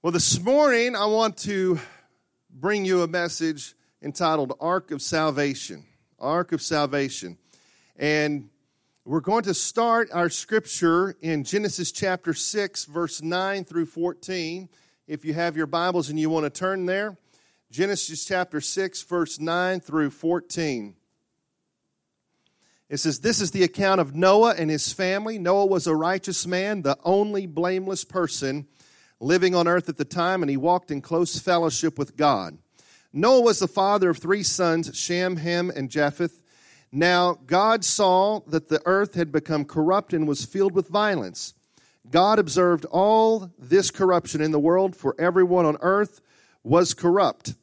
Well, this morning I want to bring you a message entitled Ark of Salvation. Ark of Salvation. And we're going to start our scripture in Genesis chapter 6, verse 9 through 14. If you have your Bibles and you want to turn there, Genesis chapter 6, verse 9 through 14. It says, This is the account of Noah and his family. Noah was a righteous man, the only blameless person living on earth at the time, and he walked in close fellowship with God. Noah was the father of three sons, Shem, Ham, and Japheth. Now God saw that the earth had become corrupt and was filled with violence. God observed all this corruption in the world, for everyone on earth was corrupt.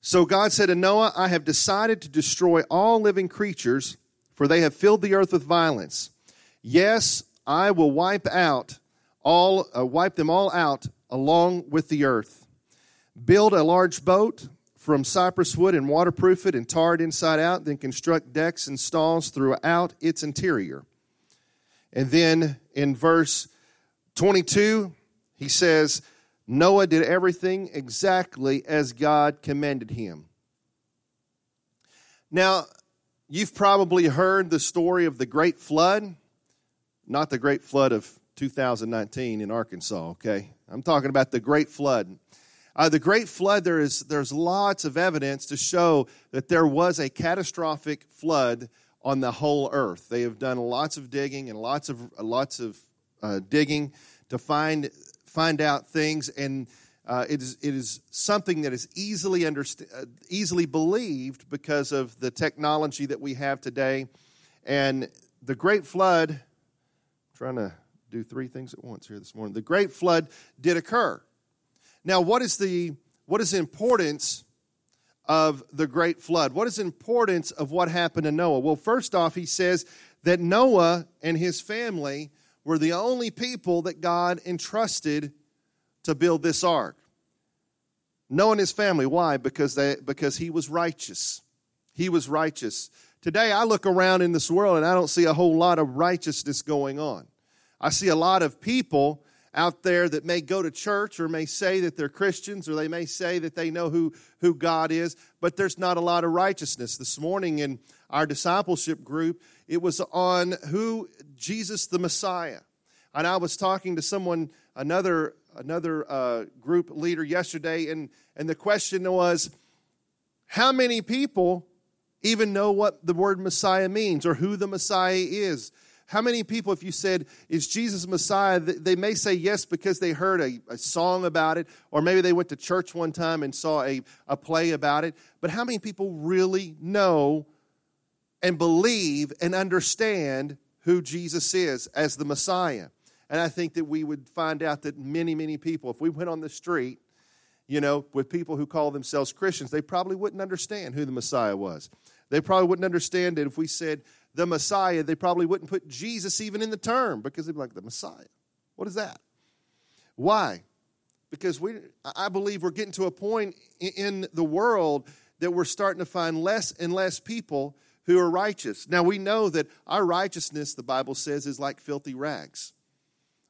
So God said to Noah, I have decided to destroy all living creatures, for they have filled the earth with violence. Yes, I will wipe out all, uh, wipe them all out along with the earth. Build a large boat from cypress wood and waterproof it and tar it inside out, then construct decks and stalls throughout its interior. And then in verse 22, he says, Noah did everything exactly as God commanded him. Now, you've probably heard the story of the great flood not the great flood of 2019 in Arkansas, okay? I'm talking about the great flood. Uh, the great flood, there is, there's lots of evidence to show that there was a catastrophic flood on the whole earth. They have done lots of digging and lots of, lots of uh, digging to find, find out things, and uh, it, is, it is something that is easily, underst- uh, easily believed because of the technology that we have today. And the great flood trying to do three things at once here this morning. The great flood did occur. Now, what is the what is the importance of the great flood? What is the importance of what happened to Noah? Well, first off, he says that Noah and his family were the only people that God entrusted to build this ark. Noah and his family. Why? Because they because he was righteous. He was righteous. Today I look around in this world and I don't see a whole lot of righteousness going on. I see a lot of people out there that may go to church or may say that they're Christians or they may say that they know who, who God is, but there's not a lot of righteousness. This morning in our discipleship group, it was on who Jesus the Messiah. And I was talking to someone, another another uh, group leader yesterday, and, and the question was, how many people even know what the word Messiah means or who the Messiah is? How many people, if you said, Is Jesus Messiah, they may say yes because they heard a, a, song about it, or maybe they went to church one time and saw a, a play about it. But how many people really know and believe and understand who Jesus is as the Messiah? And I think that we would find out that many, many people, if we went on the street, you know, with people who call themselves Christians, they probably wouldn't understand who the Messiah was. They probably wouldn't understand it if we said, the Messiah, they probably wouldn't put Jesus even in the term because they'd be like, the Messiah. What is that? Why? Because we, I believe we're getting to a point in the world that we're starting to find less and less people who are righteous. Now, we know that our righteousness, the Bible says, is like filthy rags.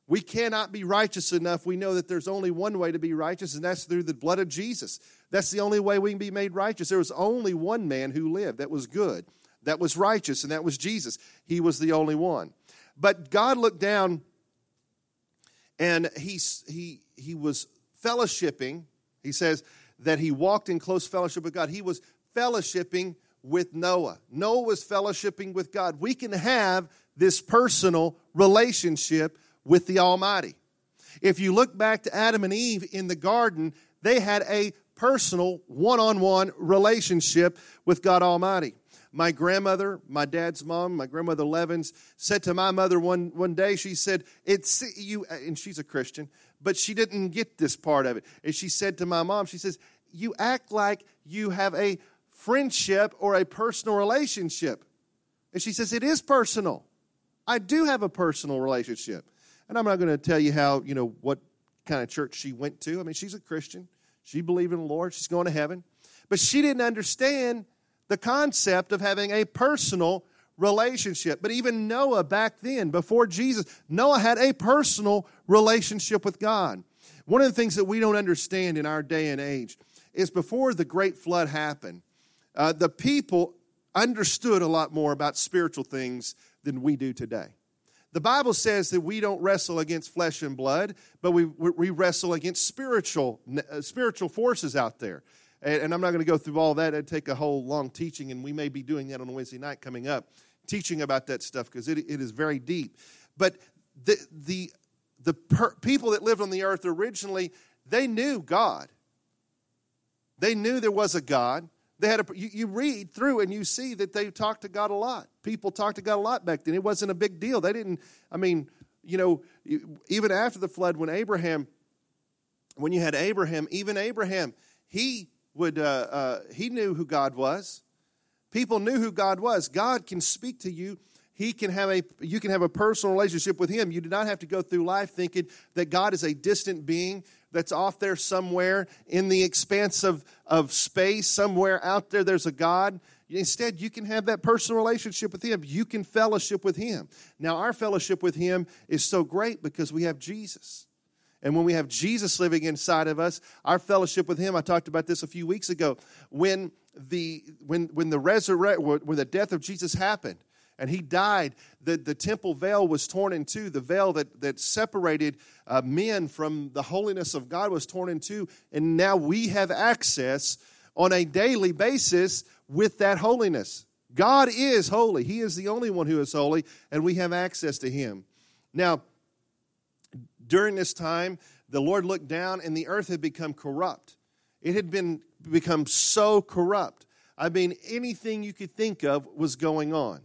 We cannot be righteous enough. We know that there's only one way to be righteous, and that's through the blood of Jesus. That's the only way we can be made righteous. There was only one man who lived that was good that was righteous, and that was Jesus. He was the only one. But God looked down and he, he, he was fellowshipping. He says that he walked in close fellowship with God. He was fellowshipping with Noah. Noah was fellowshipping with God. We can have this personal relationship with the Almighty. If you look back to Adam and Eve in the garden, they had a personal one on one relationship with God Almighty. My grandmother, my dad's mom, my grandmother Levins, said to my mother one, one day, she said, It's you, and she's a Christian, but she didn't get this part of it. And she said to my mom, She says, You act like you have a friendship or a personal relationship. And she says, It is personal. I do have a personal relationship. And I'm not going to tell you how, you know, what kind of church she went to. I mean, she's a Christian. She believed in the Lord. She's going to heaven. But she didn't understand the concept of having a personal relationship. But even Noah back then, before Jesus, Noah had a personal relationship with God. One of the things that we don't understand in our day and age is before the great flood happened, uh, the people understood a lot more about spiritual things than we do today. The Bible says that we don't wrestle against flesh and blood, but we, we wrestle against spiritual, uh, spiritual forces out there. And, and I'm not going to go through all that. It'd take a whole long teaching, and we may be doing that on a Wednesday night coming up, teaching about that stuff because it, it is very deep. But the, the, the per, people that lived on the earth originally, they knew God. They knew there was a God. They had a, you, you, read through and you see that they talked to God a lot. People talked to God a lot back then. It wasn't a big deal. They didn't, I mean, you know, even after the flood, when Abraham, when you had Abraham, even Abraham, he would, uh, uh, he knew who God was. People knew who God was. God can speak to you. He can have a, you can have a personal relationship with Him. You do not have to go through life thinking that God is a distant being that's off there somewhere in the expanse of, of space, somewhere out there, there's a God. Instead, you can have that personal relationship with Him. You can fellowship with Him. Now, our fellowship with Him is so great because we have Jesus. And when we have Jesus living inside of us, our fellowship with Him, I talked about this a few weeks ago. When the, when, when the resurrect, when the death of Jesus happened, and he died, the, the temple veil was torn in two. The veil that, that separated uh, men from the holiness of God was torn in two. And now we have access on a daily basis with that holiness. God is holy. He is the only one who is holy, and we have access to him. Now, during this time, the Lord looked down and the earth had become corrupt. It had been become so corrupt. I mean, anything you could think of was going on.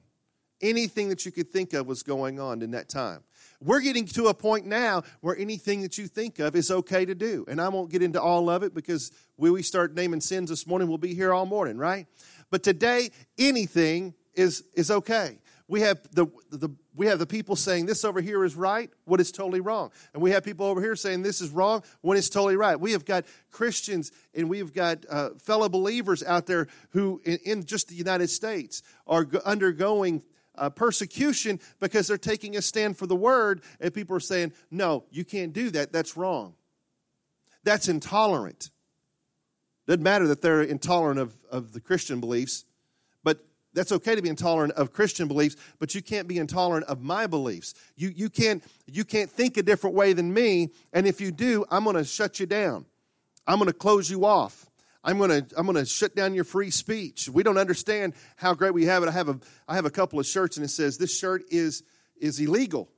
Anything that you could think of was going on in that time. We're getting to a point now where anything that you think of is okay to do. And I won't get into all of it because when we start naming sins this morning, we'll be here all morning, right? But today, anything is, is okay. We have the, the, we have the people saying this over here is right what is totally wrong. And we have people over here saying this is wrong when it's totally right. We have got Christians and we've got uh, fellow believers out there who, in, in just the United States, are undergoing uh, persecution because they're taking a stand for the word, and people are saying, no, you can't do that. That's wrong. That's intolerant. Doesn't matter that they're intolerant of, of the Christian beliefs, that's okay to be intolerant of Christian beliefs, but you can't be intolerant of my beliefs. You, you, can't, you can't think a different way than me, and if you do, I'm going to shut you down. I'm going to close you off. I'm going to I'm going to shut down your free speech. We don't understand how great we have it. I have a I have a couple of shirts and it says this shirt is is illegal.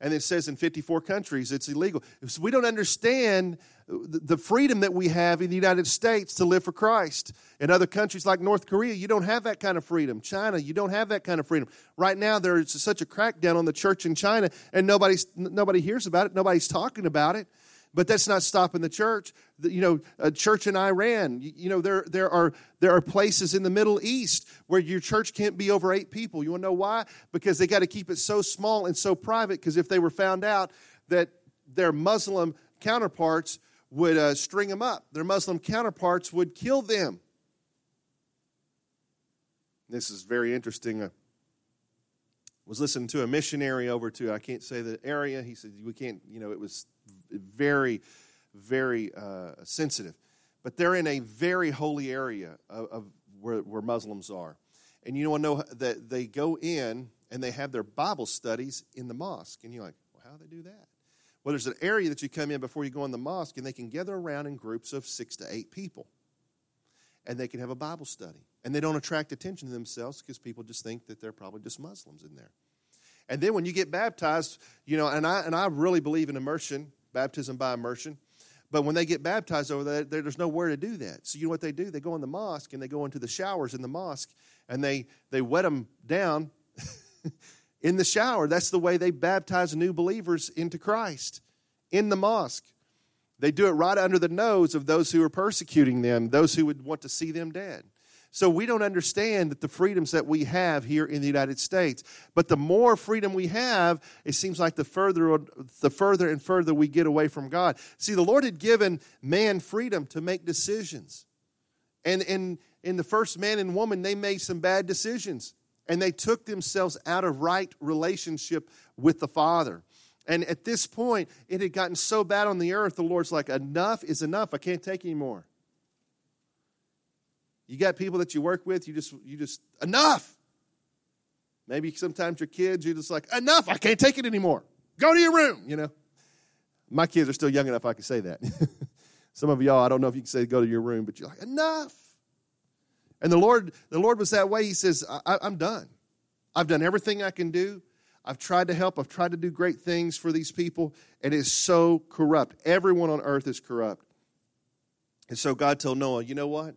And it says in 54 countries it's illegal. So we don't understand the freedom that we have in the United States to live for Christ. In other countries like North Korea, you don't have that kind of freedom. China, you don't have that kind of freedom. Right now, there's such a crackdown on the church in China, and nobody's, nobody hears about it. Nobody's talking about it. But that's not stopping the church. You know, a church in Iran. You know, there there are there are places in the Middle East where your church can't be over eight people. You want to know why? Because they got to keep it so small and so private. Because if they were found out that their Muslim counterparts would uh, string them up, their Muslim counterparts would kill them. This is very interesting. I was listening to a missionary over to I can't say the area. He said we can't. You know, it was very, very uh, sensitive. But they're in a very holy area of, of where, where Muslims are. And you want to know that they go in and they have their Bible studies in the mosque. And you're like, well, how do they do that? Well, there's an area that you come in before you go in the mosque, and they can gather around in groups of six to eight people. And they can have a Bible study. And they don't attract attention to themselves because people just think that they're probably just Muslims in there. And then when you get baptized, you know, and I, and I really believe in immersion baptism by immersion. But when they get baptized over there, there's nowhere to do that. So you know what they do? They go in the mosque and they go into the showers in the mosque and they, they wet them down in the shower. That's the way they baptize new believers into Christ in the mosque. They do it right under the nose of those who are persecuting them, those who would want to see them dead. So we don't understand that the freedoms that we have here in the United States. But the more freedom we have, it seems like the further the further and further we get away from God. See, the Lord had given man freedom to make decisions. And in in the first man and woman, they made some bad decisions. and they took themselves out of right relationship with the Father. And at this point, it had gotten so bad on the earth, the Lord's like, enough is enough. I can't take anymore. You got people that you work with, you just, you just, enough. Maybe sometimes your kids, you're just like, enough, I can't take it anymore. Go to your room, you know. My kids are still young enough I can say that. Some of y'all, I don't know if you can say go to your room, but you're like, enough. And the Lord, the Lord was that way. He says, I, I'm done. I've done everything I can do. I've tried to help. I've tried to do great things for these people. And It is so corrupt. Everyone on earth is corrupt. And so God told Noah, you know what?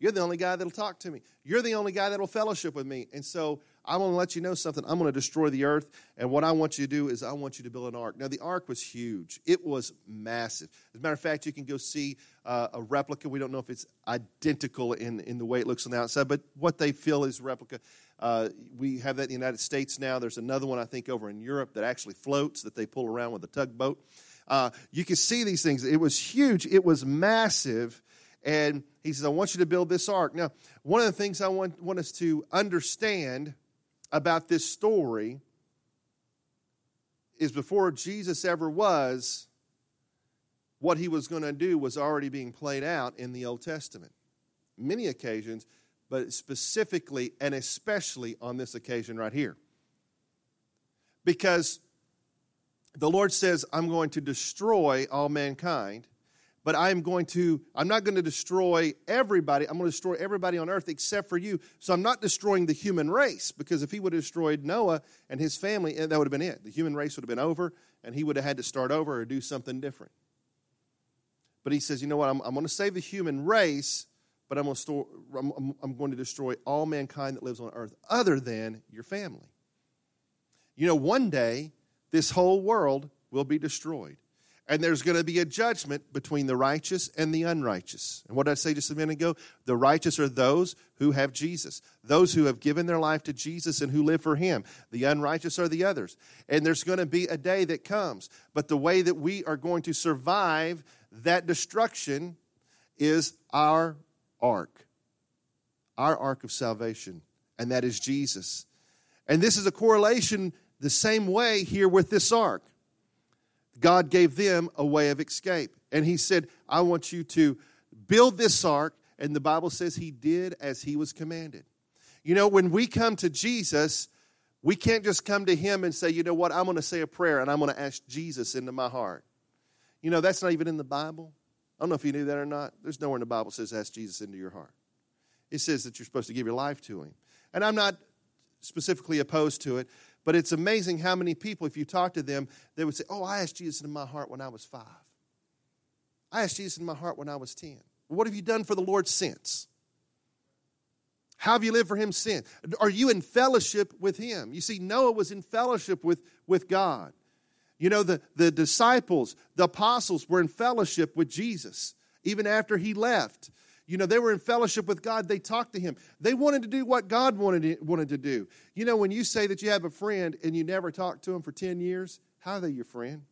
You're the only guy that'll talk to me. You're the only guy that'll fellowship with me. And so I'm going to let you know something. I'm going to destroy the earth. And what I want you to do is I want you to build an ark. Now, the ark was huge, it was massive. As a matter of fact, you can go see uh, a replica. We don't know if it's identical in, in the way it looks on the outside, but what they feel is replica. Uh, we have that in the United States now. There's another one, I think, over in Europe that actually floats that they pull around with a tugboat. Uh, you can see these things. It was huge, it was massive. And he says, I want you to build this ark. Now, one of the things I want, want us to understand about this story is before Jesus ever was, what he was going to do was already being played out in the Old Testament. Many occasions, but specifically and especially on this occasion right here. Because the Lord says, I'm going to destroy all mankind but I'm going to, I'm not going to destroy everybody. I'm going to destroy everybody on earth except for you. So I'm not destroying the human race because if he would have destroyed Noah and his family, eh, that would have been it. The human race would have been over and he would have had to start over or do something different. But he says, you know what? I'm, I'm going to save the human race, but I'm going, to store, I'm, I'm going to destroy all mankind that lives on earth other than your family. You know, one day, this whole world will be destroyed and there's going to be a judgment between the righteous and the unrighteous. And what did I say just a minute ago? The righteous are those who have Jesus, those who have given their life to Jesus and who live for Him. The unrighteous are the others. And there's going to be a day that comes. But the way that we are going to survive that destruction is our ark, our ark of salvation, and that is Jesus. And this is a correlation the same way here with this ark. God gave them a way of escape. And He said, I want you to build this ark. And the Bible says He did as He was commanded. You know, when we come to Jesus, we can't just come to Him and say, you know what, I'm going to say a prayer and I'm going to ask Jesus into my heart. You know, that's not even in the Bible. I don't know if you knew that or not. There's nowhere in the Bible says ask Jesus into your heart. It says that you're supposed to give your life to Him. And I'm not specifically opposed to it, but it's amazing how many people, if you talk to them, they would say, Oh, I asked Jesus in my heart when I was five. I asked Jesus in my heart when I was 10. What have you done for the Lord since? How have you lived for Him since? Are you in fellowship with Him? You see, Noah was in fellowship with, with God. You know, the, the disciples, the apostles were in fellowship with Jesus even after He left. You know, they were in fellowship with God. They talked to Him. They wanted to do what God wanted to, wanted to do. You know, when you say that you have a friend and you never talk to him for 10 years, how are they your friend?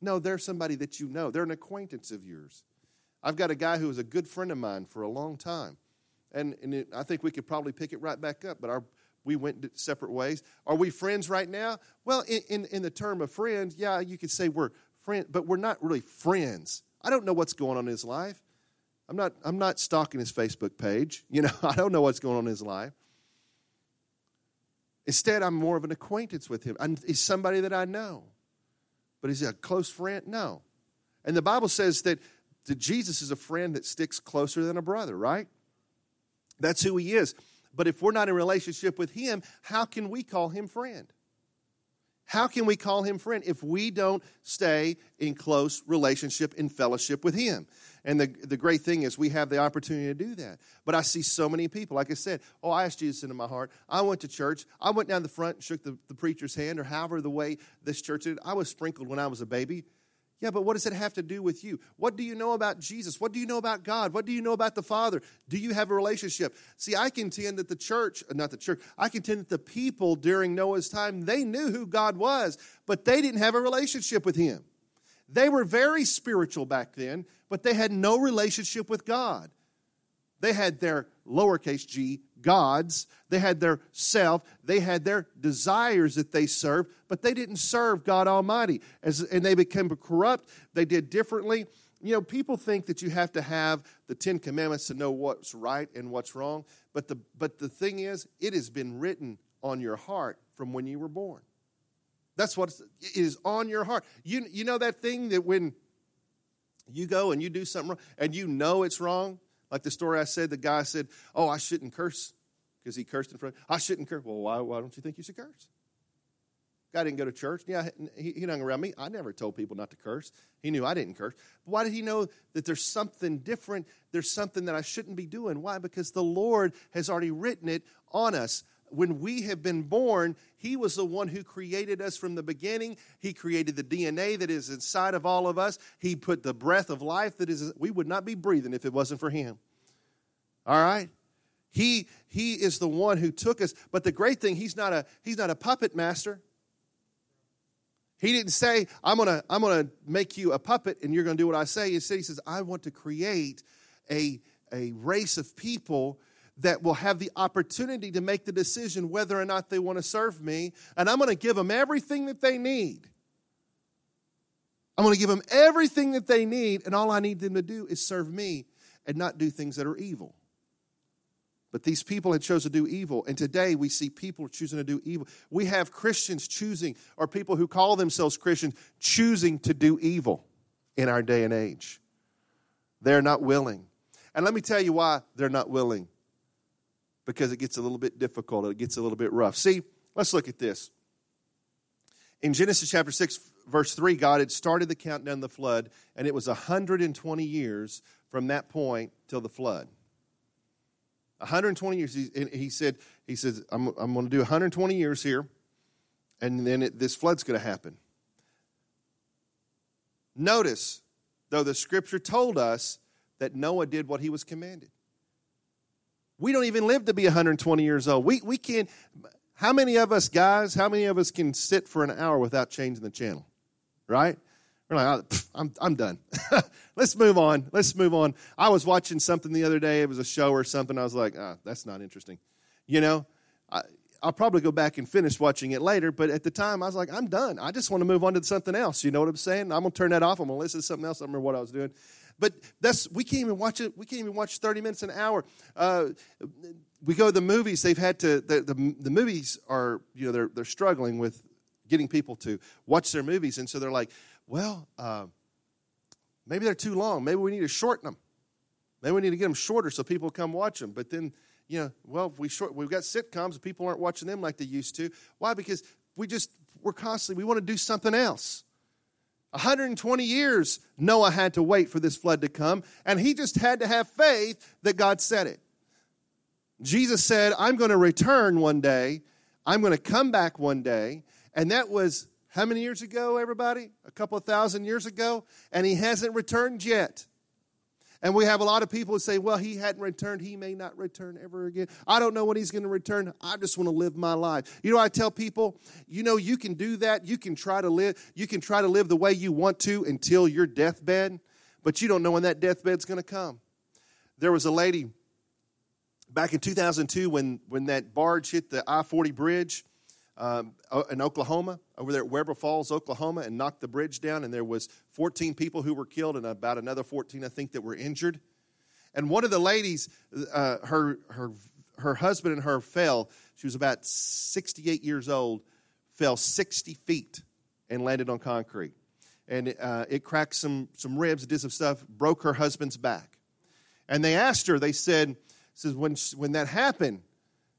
No, they're somebody that you know. They're an acquaintance of yours. I've got a guy who was a good friend of mine for a long time. And, and it, I think we could probably pick it right back up, but our, we went separate ways. Are we friends right now? Well, in, in, in the term of friends, yeah, you could say we're friends, but we're not really friends. I don't know what's going on in his life. I'm not, I'm not stalking his Facebook page. You know, I don't know what's going on in his life. Instead, I'm more of an acquaintance with him. I'm, he's somebody that I know. But is he a close friend? No. And the Bible says that, that Jesus is a friend that sticks closer than a brother, right? That's who he is. But if we're not in relationship with him, how can we call him friend? How can we call him friend if we don't stay in close relationship and fellowship with him? And the, the great thing is we have the opportunity to do that. But I see so many people, like I said, oh, I asked Jesus into my heart. I went to church. I went down the front and shook the, the preacher's hand, or however the way this church did. I was sprinkled when I was a baby. Yeah, but what does it have to do with you? What do you know about Jesus? What do you know about God? What do you know about the Father? Do you have a relationship? See, I contend that the church, uh, not the church, I contend that the people during Noah's time, they knew who God was, but they didn't have a relationship with Him. They were very spiritual back then, but they had no relationship with God. They had their lowercase g, gods. They had their self. They had their desires that they served, but they didn't serve God Almighty. As, and they became corrupt. They did differently. You know, people think that you have to have the Ten Commandments to know what's right and what's wrong. But the, but the thing is, it has been written on your heart from when you were born. That's what it is on your heart. You, you know that thing that when you go and you do something wrong and you know it's wrong, like the story I said, the guy said, Oh, I shouldn't curse because he cursed in front. I shouldn't curse. Well, why, why don't you think you should curse? Guy didn't go to church. Yeah, he, he hung around me. I never told people not to curse. He knew I didn't curse. But why did he know that there's something different? There's something that I shouldn't be doing. Why? Because the Lord has already written it on us when we have been born, He was the one who created us from the beginning. He created the DNA that is inside of all of us. He put the breath of life that is, we would not be breathing if it wasn't for Him. All right? He, he is the one who took us. But the great thing, He's not a, he's not a puppet master. He didn't say, I'm to I'm gonna make you a puppet and you're to do what I say. Instead, He says, I want to create a, a race of people that will have the opportunity to make the decision whether or not they want to serve me. And I'm going to give them everything that they need. I'm going to give them everything that they need, and all I need them to do is serve me and not do things that are evil. But these people had chosen to do evil, and today we see people choosing to do evil. We have Christians choosing, or people who call themselves Christians, choosing to do evil in our day and age. They're not willing. And let me tell you why they're not willing because it gets a little bit difficult, it gets a little bit rough. See, let's look at this. In Genesis chapter 6, verse 3, God had started the countdown of the flood, and it was 120 years from that point till the flood. 120 years. He, said, he says, I'm, I'm going to do 120 years here, and then it, this flood's going to happen. Notice, though the scripture told us that Noah did what he was commanded. We don't even live to be 120 years old. We, we can, how many of us guys, how many of us can sit for an hour without changing the channel? Right? We're like, oh, I'm, I'm done. Let's move on. Let's move on. I was watching something the other day. It was a show or something. I was like, ah, that's not interesting. You know, I, I'll probably go back and finish watching it later. But at the time, I was like, I'm done. I just want to move on to something else. You know what I'm saying? I'm going to turn that off. I'm going to listen to something else. I remember what I was doing. But that's we can't even watch it. We can't even watch 30 minutes an hour. Uh, we go to the movies. They've had to. The, the, the movies are you know they're they're struggling with getting people to watch their movies, and so they're like, well, uh, maybe they're too long. Maybe we need to shorten them. Maybe we need to get them shorter so people come watch them. But then you know, well, we short, we've got sitcoms, people aren't watching them like they used to. Why? Because we just, we're constantly, we want to do something else. 120 years Noah had to wait for this flood to come, and he just had to have faith that God said it. Jesus said, I'm going to return one day, I'm going to come back one day, and that was how many years ago, everybody? A couple of thousand years ago, and he hasn't returned yet. And we have a lot of people who say, well, he hadn't returned. He may not return ever again. I don't know when he's going to return. I just want to live my life. You know, I tell people, you know, you can do that. You can try to live, you can try to live the way you want to until your deathbed, but you don't know when that deathbed's going to come. There was a lady back in 2002 when, when that barge hit the I 40 bridge um, in Oklahoma, over there at Webbers Falls, Oklahoma, and knocked the bridge down. And there was 14 people who were killed, and about another 14, I think, that were injured. And one of the ladies, uh, her her her husband and her fell. She was about 68 years old, fell 60 feet and landed on concrete, and uh, it cracked some some ribs, did some stuff, broke her husband's back. And they asked her. They said, "says when when that happened,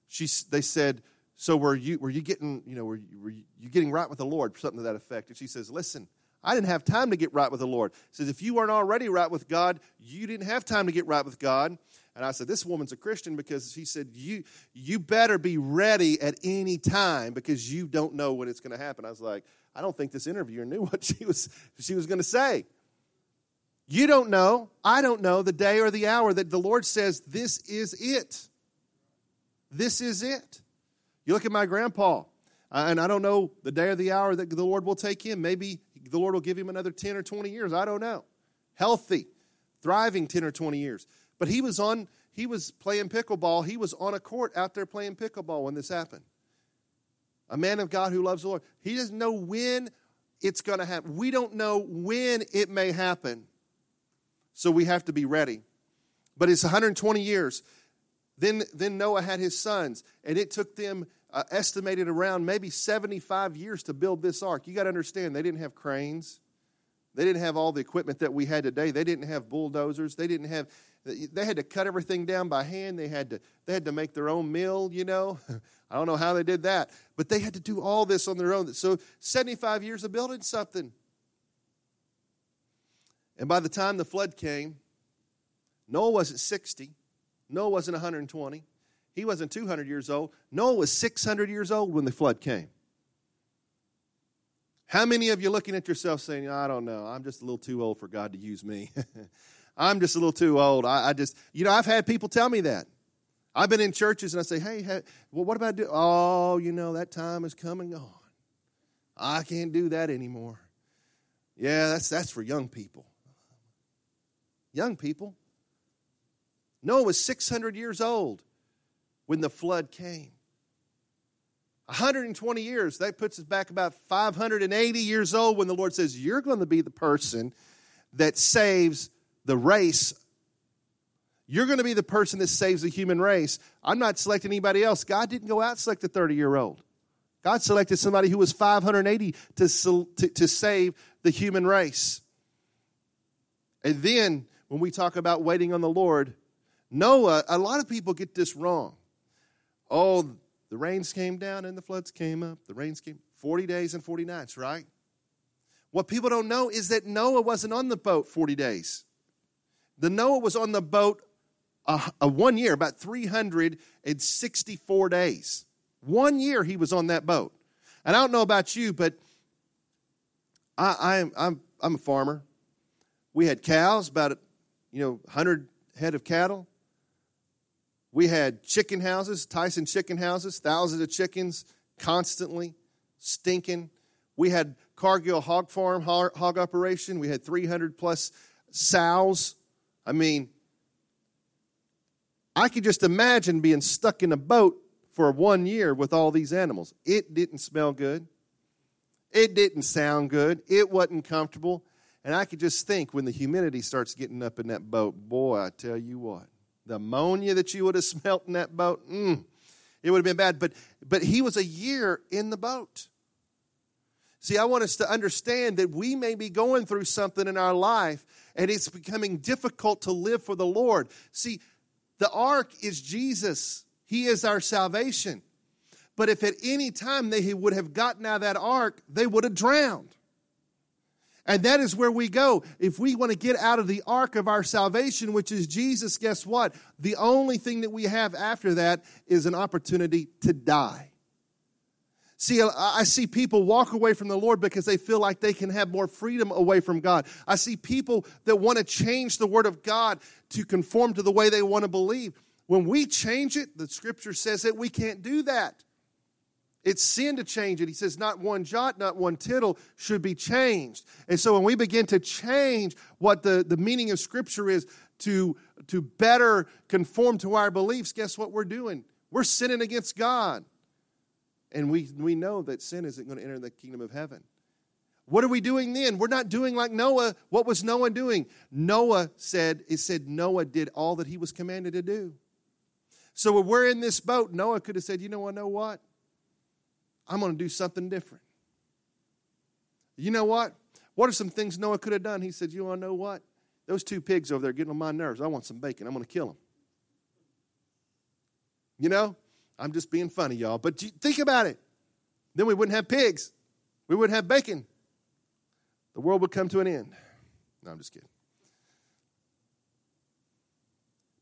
she they said." So were you were you getting you know were you, were you getting right with the Lord? Something to that effect. And she says, "Listen, I didn't have time to get right with the Lord." She says, "If you weren't already right with God, you didn't have time to get right with God." And I said, "This woman's a Christian because she said you you better be ready at any time because you don't know when it's going to happen." I was like, "I don't think this interviewer knew what she was she was going to say." You don't know, I don't know the day or the hour that the Lord says this is it. This is it. You look at my grandpa, uh, and I don't know the day or the hour that the Lord will take him. Maybe the Lord will give him another 10 or 20 years. I don't know. Healthy, thriving 10 or 20 years. But he was on he was playing pickleball. He was on a court out there playing pickleball when this happened. A man of God who loves the Lord. He doesn't know when it's going to happen. We don't know when it may happen. So we have to be ready. But it's 120 years. Then, then Noah had his sons, and it took them uh, estimated around maybe 75 years to build this ark. You got to understand, they didn't have cranes. They didn't have all the equipment that we had today. They didn't have bulldozers. They didn't have they had to cut everything down by hand. They had to they had to make their own mill, you know. I don't know how they did that, but they had to do all this on their own. So 75 years of building something. And by the time the flood came, Noah wasn't 60. Noah wasn't 120. He wasn't 200 years old. Noah was 600 years old when the flood came. How many of you looking at yourself saying, I don't know, I'm just a little too old for God to use me? I'm just a little too old. I, I, just, you know, I've had people tell me that. I've been in churches and I say, hey, hey well, what about do? Oh, you know, that time is coming on. I can't do that anymore. Yeah, that's that's for young people. Young people. Noah was 600 years old when the flood came. 120 years, that puts us back about 580 years old when the Lord says, You're going to be the person that saves the race. You're going to be the person that saves the human race. I'm not selecting anybody else. God didn't go out and select a 30 year old. God selected somebody who was 580 to, to, to save the human race. And then when we talk about waiting on the Lord, Noah, a lot of people get this wrong. Oh, the rains came down and the floods came up. The rains came 40 days and 40 nights, right? What people don't know is that Noah wasn't on the boat 40 days. The Noah was on the boat a, a one year, about 364 days. One year he was on that boat. And I don't know about you, but I, I am, I'm, I'm a farmer. We had cows, about you know 100 head of cattle. We had chicken houses, Tyson chicken houses, thousands of chickens constantly stinking. We had Cargill hog farm, hog operation. We had 300 plus sows. I mean, I could just imagine being stuck in a boat for one year with all these animals. It didn't smell good. It didn't sound good. It wasn't comfortable. And I could just think when the humidity starts getting up in that boat, boy, I tell you what the ammonia that you would have smelt in that boat, mm, it would have been bad. But, but he was a year in the boat. See, I want us to understand that we may be going through something in our life and it's becoming difficult to live for the Lord. See, the ark is Jesus, He is our salvation. But if at any time they would have gotten out of that ark, they would have drowned. And that is where we go. If we want to get out of the ark of our salvation, which is Jesus, guess what? The only thing that we have after that is an opportunity to die. See, I see people walk away from the Lord because they feel like they can have more freedom away from God. I see people that want to change the Word of God to conform to the way they want to believe. When we change it, the Scripture says that we can't do that. It's sin to change it. He says, not one jot, not one tittle should be changed. And so when we begin to change what the, the meaning of Scripture is to, to better conform to our beliefs, guess what we're doing? We're sinning against God. And we, we know that sin isn't going to enter the kingdom of heaven. What are we doing then? We're not doing like Noah. What was Noah doing? Noah said, it said Noah did all that he was commanded to do. So when we're in this boat, Noah could have said, you know what, know what? I'm going to do something different. You know what? What are some things Noah could have done? He said, You want to know what? Those two pigs over there getting on my nerves. I want some bacon. I'm going to kill them. You know, I'm just being funny, y'all. But think about it. Then we wouldn't have pigs, we wouldn't have bacon. The world would come to an end. No, I'm just kidding.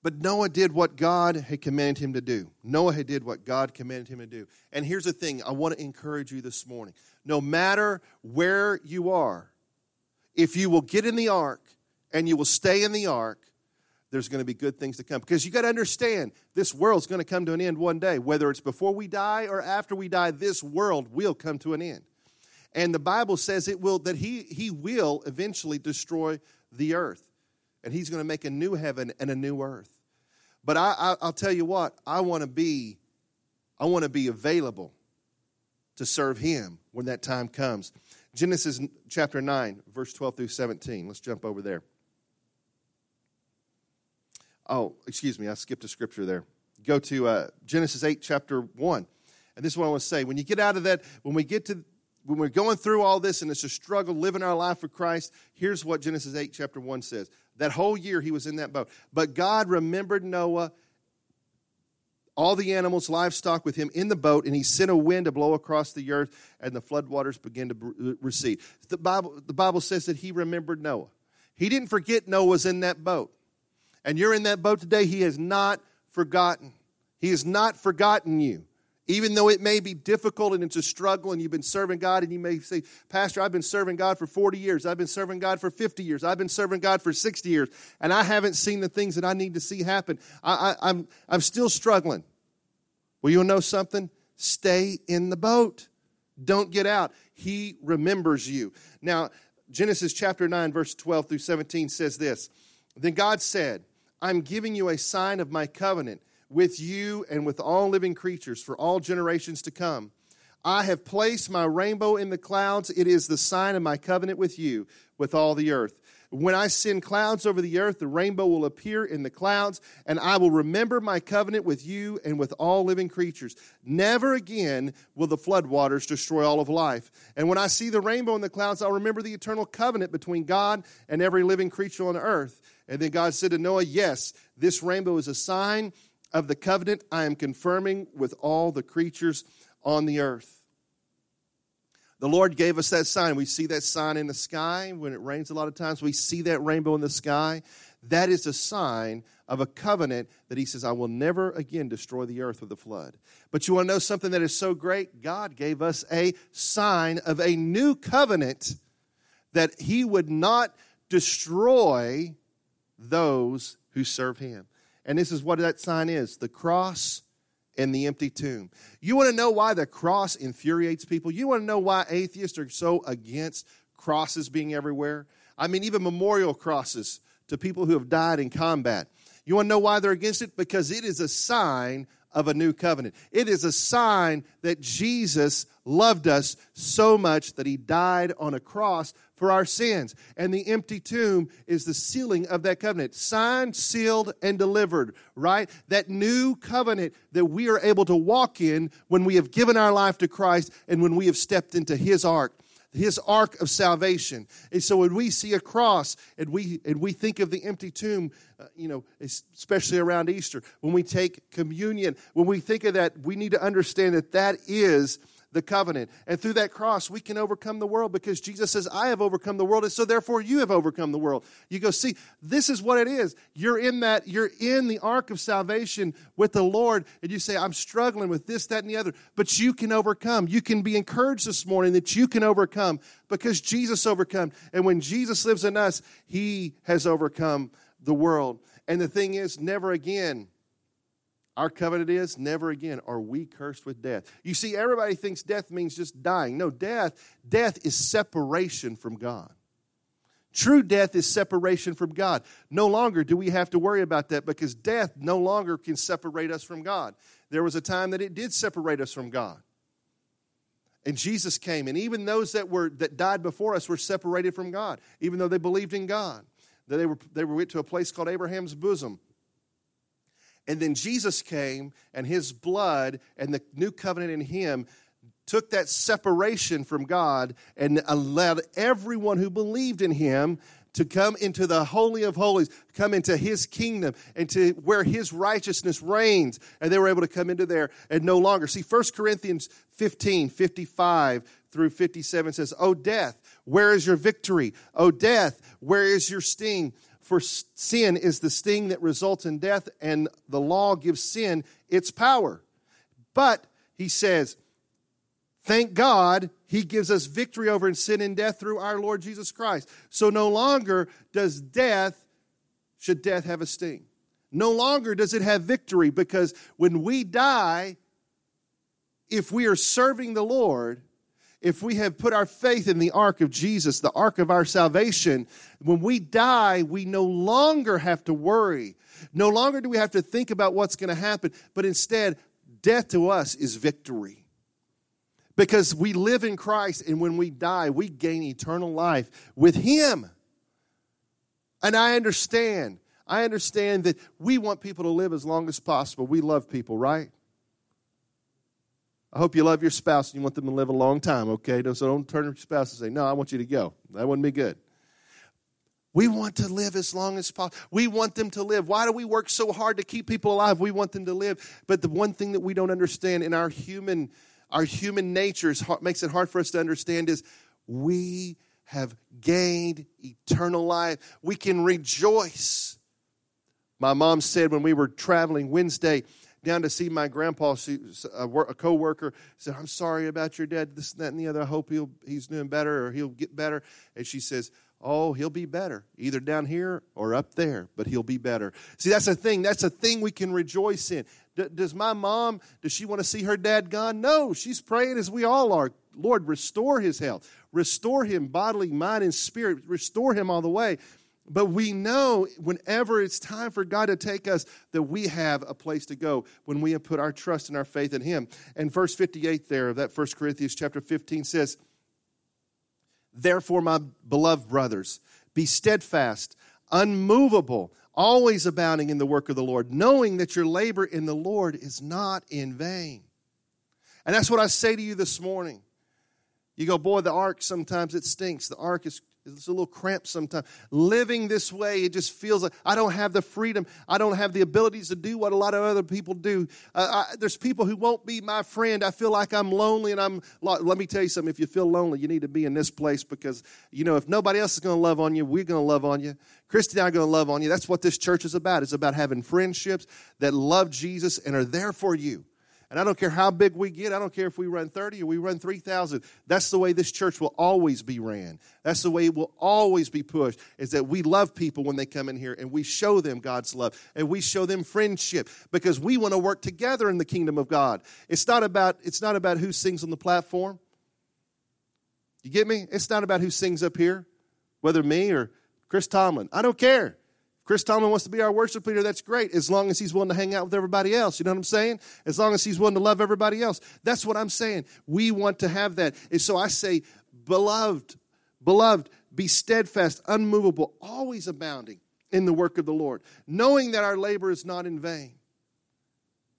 But Noah did what God had commanded him to do. Noah had did what God commanded him to do. And here's the thing I want to encourage you this morning. No matter where you are, if you will get in the ark and you will stay in the ark, there's going to be good things to come. Because you got to understand, this world's going to come to an end one day. Whether it's before we die or after we die, this world will come to an end. And the Bible says it will that he, he will eventually destroy the earth. And he's going to make a new heaven and a new earth. But I, I, will tell you what, I want to be, I want to be available to serve Him when that time comes. Genesis chapter 9, verse 12 through 17. Let's jump over there. Oh, excuse me, I skipped a scripture there. Go to uh, Genesis 8, chapter 1. And this is what I want to say. When you get out of that, when we get to when we're going through all this and it's a struggle living our life for Christ, here's what Genesis 8, chapter 1 says. That whole year he was in that boat. But God remembered Noah, all the animals, livestock with him in the boat, and he sent a wind to blow across the earth, and the floodwaters began to uh, recede. The Bible, the Bible says that he remembered Noah. He didn't forget Noah was in that boat. And you're in that boat today, he has not forgotten. He has not forgotten you. Even though it may be difficult and it's a struggle and you've been serving God and you may say, Pastor, I've been serving God for 40 years. I've been serving God for 50 years. I've been serving God for 60 years and I haven't seen the things that I need to see happen. I, I, I'm, I'm still struggling. Well, you'll know something? Stay in the boat. Don't get out. He remembers you. Now, Genesis chapter 9, verse 12 through 17 says this Then God said, I'm giving you a sign of my covenant with you and with all living creatures for all generations to come. I have placed my rainbow in the clouds. It is the sign of my covenant with you, with all the earth. When I send clouds over the earth, the rainbow will appear in the clouds, and I will remember my covenant with you and with all living creatures. Never again will the floodwaters destroy all of life. And when I see the rainbow in the clouds, I'll remember the eternal covenant between God and every living creature on earth. And then God said to Noah, Yes, this rainbow is a sign of the covenant I am confirming with all the creatures on the earth. The Lord gave us that sign. We see that sign in the sky when it rains a lot of times. We see that rainbow in the sky. That is a sign of a covenant that He says, I will never again destroy the earth with a flood. But you want to know something that is so great? God gave us a sign of a new covenant that He would not destroy those who serve Him. And this is what that sign is the cross and the empty tomb. You want to know why the cross infuriates people? You want to know why atheists are so against crosses being everywhere? I mean, even memorial crosses to people who have died in combat. You want to know why they're against it? Because it is a sign of a new covenant. It is a sign that Jesus loved us so much that he died on a cross for our sins. And the empty tomb is the sealing of that covenant. Signed, sealed, and delivered, right? That new covenant that we are able to walk in when we have given our life to Christ and when we have stepped into his ark his ark of salvation. And so when we see a cross and we and we think of the empty tomb, uh, you know, especially around Easter, when we take communion, when we think of that, we need to understand that that is the covenant. And through that cross, we can overcome the world because Jesus says, I have overcome the world, and so therefore you have overcome the world. You go, see, this is what it is. You're in that, you're in the ark of salvation with the Lord, and you say, I'm struggling with this, that, and the other. But you can overcome. You can be encouraged this morning that you can overcome because Jesus overcome. And when Jesus lives in us, he has overcome the world. And the thing is, never again our covenant is never again are we cursed with death. You see, everybody thinks death means just dying. No, death, death is separation from God. True death is separation from God. No longer do we have to worry about that because death no longer can separate us from God. There was a time that it did separate us from God. And Jesus came, and even those that were that died before us were separated from God, even though they believed in God. They were they were went to a place called Abraham's bosom and then Jesus came, and his blood and the new covenant in him took that separation from God and allowed everyone who believed in him to come into the Holy of Holies, come into His kingdom, and to where His righteousness reigns. And they were able to come into there and no longer. See, 1 Corinthians 15, 55 through 57 says, O death, where is your victory? O death, where is your sting? For sin is the sting that results in death, and the law gives sin its power. But, he says, thank God he gives us victory over sin and death through our Lord Jesus Christ. So no longer does death, should death have a sting. No longer does it have victory because when we die, if we are serving the Lord, if we have put our faith in the ark of Jesus, the ark of our salvation, when we die, we no longer have to worry. No longer do we have to think about what's going to happen, but instead, death to us is victory. Because we live in Christ, and when we die, we gain eternal life with Him. And I understand. I understand that we want people to live as long as possible. We love people, right? I hope you love your spouse and you want them to live a long time, okay? So don't turn to your spouse and say, No, I want you to go. That wouldn't be good. We want to live as long as possible. We want them to live. Why do we work so hard to keep people alive? We want them to live. But the one thing that we don't understand in our human, our human nature is, makes it hard for us to understand is we have gained eternal life. We can rejoice. My mom said when we were traveling Wednesday, down to see my grandpa, a co-worker, said, I'm sorry about your dad, this, that, and the other. I hope he'll, he's doing better or he'll get better. And she says, Oh, he'll be better, either down here or up there, but he'll be better. See, that's a thing. That's a thing we can rejoice in. D- does my mom, does she want to see her dad gone? No, she's praying as we all are. Lord, restore his health, restore him bodily, mind, and spirit, restore him all the way. But we know whenever it's time for God to take us, that we have a place to go when we have put our trust and our faith in Him. And verse 58 there of that First Corinthians chapter 15 says, Therefore, my beloved brothers, be steadfast, unmovable, always abounding in the work of the Lord, knowing that your labor in the Lord is not in vain. And that's what I say to you this morning. You go, boy, the ark sometimes it stinks. The ark is it's a little cramped sometimes. Living this way, it just feels like I don't have the freedom. I don't have the abilities to do what a lot of other people do. Uh, I, there's people who won't be my friend. I feel like I'm lonely, and I'm. Let me tell you something. If you feel lonely, you need to be in this place because you know if nobody else is going to love on you, we're going to love on you. Christy and I are going to love on you. That's what this church is about. It's about having friendships that love Jesus and are there for you. And I don't care how big we get. I don't care if we run 30 or we run 3,000. That's the way this church will always be ran. That's the way it will always be pushed is that we love people when they come in here and we show them God's love and we show them friendship because we want to work together in the kingdom of God. It's not about, it's not about who sings on the platform. You get me? It's not about who sings up here, whether me or Chris Tomlin. I don't care. Chris Tomlin wants to be our worship leader, that's great, as long as he's willing to hang out with everybody else. You know what I'm saying? As long as he's willing to love everybody else. That's what I'm saying. We want to have that. And so I say, beloved, beloved, be steadfast, unmovable, always abounding in the work of the Lord, knowing that our labor is not in vain.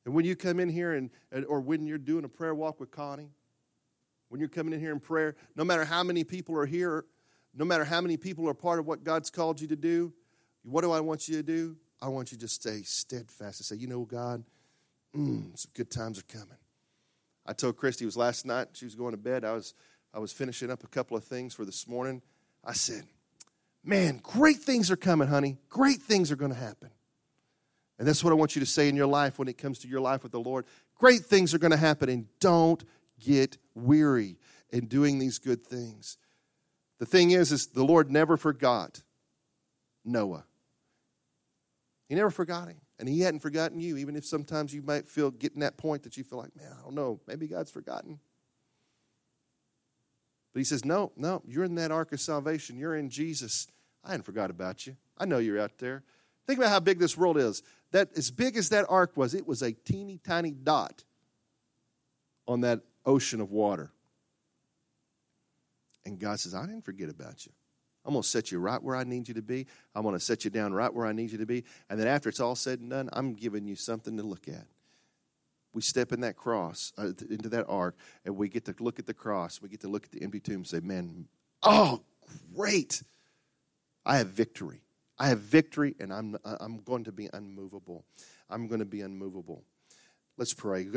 And when you come in here and, or when you're doing a prayer walk with Connie, when you're coming in here in prayer, no matter how many people are here, no matter how many people are part of what God's called you to do, what do I want you to do? I want you to stay steadfast and say, you know, God, mm, some good times are coming. I told Christy it was last night. She was going to bed. I was, I was finishing up a couple of things for this morning. I said, man, great things are coming, honey. Great things are going to happen. And that's what I want you to say in your life when it comes to your life with the Lord. Great things are going to happen, and don't get weary in doing these good things. The thing is, is the Lord never forgot Noah. He never forgot him. And he hadn't forgotten you, even if sometimes you might feel getting that point that you feel like, man, I don't know, maybe God's forgotten. But he says, no, no, you're in that ark of salvation. You're in Jesus. I hadn't forgot about you. I know you're out there. Think about how big this world is. That as big as that ark was, it was a teeny tiny dot on that ocean of water. And God says, I didn't forget about you. I'm going to set you right where I need you to be. I'm going to set you down right where I need you to be. And then after it's all said and done, I'm giving you something to look at. We step in that cross, uh, into that ark, and we get to look at the cross. We get to look at the empty tomb and say, man, oh, great. I have victory. I have victory, and I'm, I'm going to be unmovable. I'm going to be unmovable. Let's pray. God,